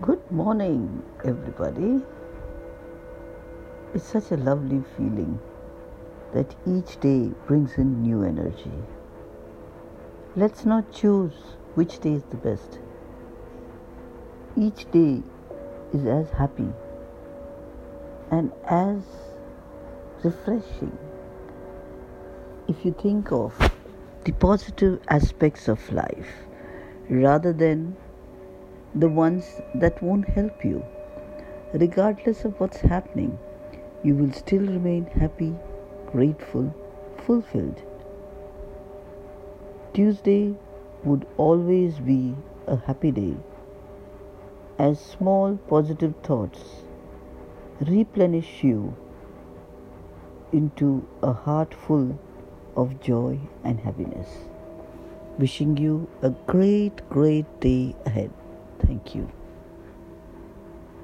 Good morning, everybody. It's such a lovely feeling that each day brings in new energy. Let's not choose which day is the best. Each day is as happy and as refreshing if you think of the positive aspects of life rather than the ones that won't help you. Regardless of what's happening, you will still remain happy, grateful, fulfilled. Tuesday would always be a happy day as small positive thoughts replenish you into a heart full of joy and happiness. Wishing you a great, great day ahead. Thank you.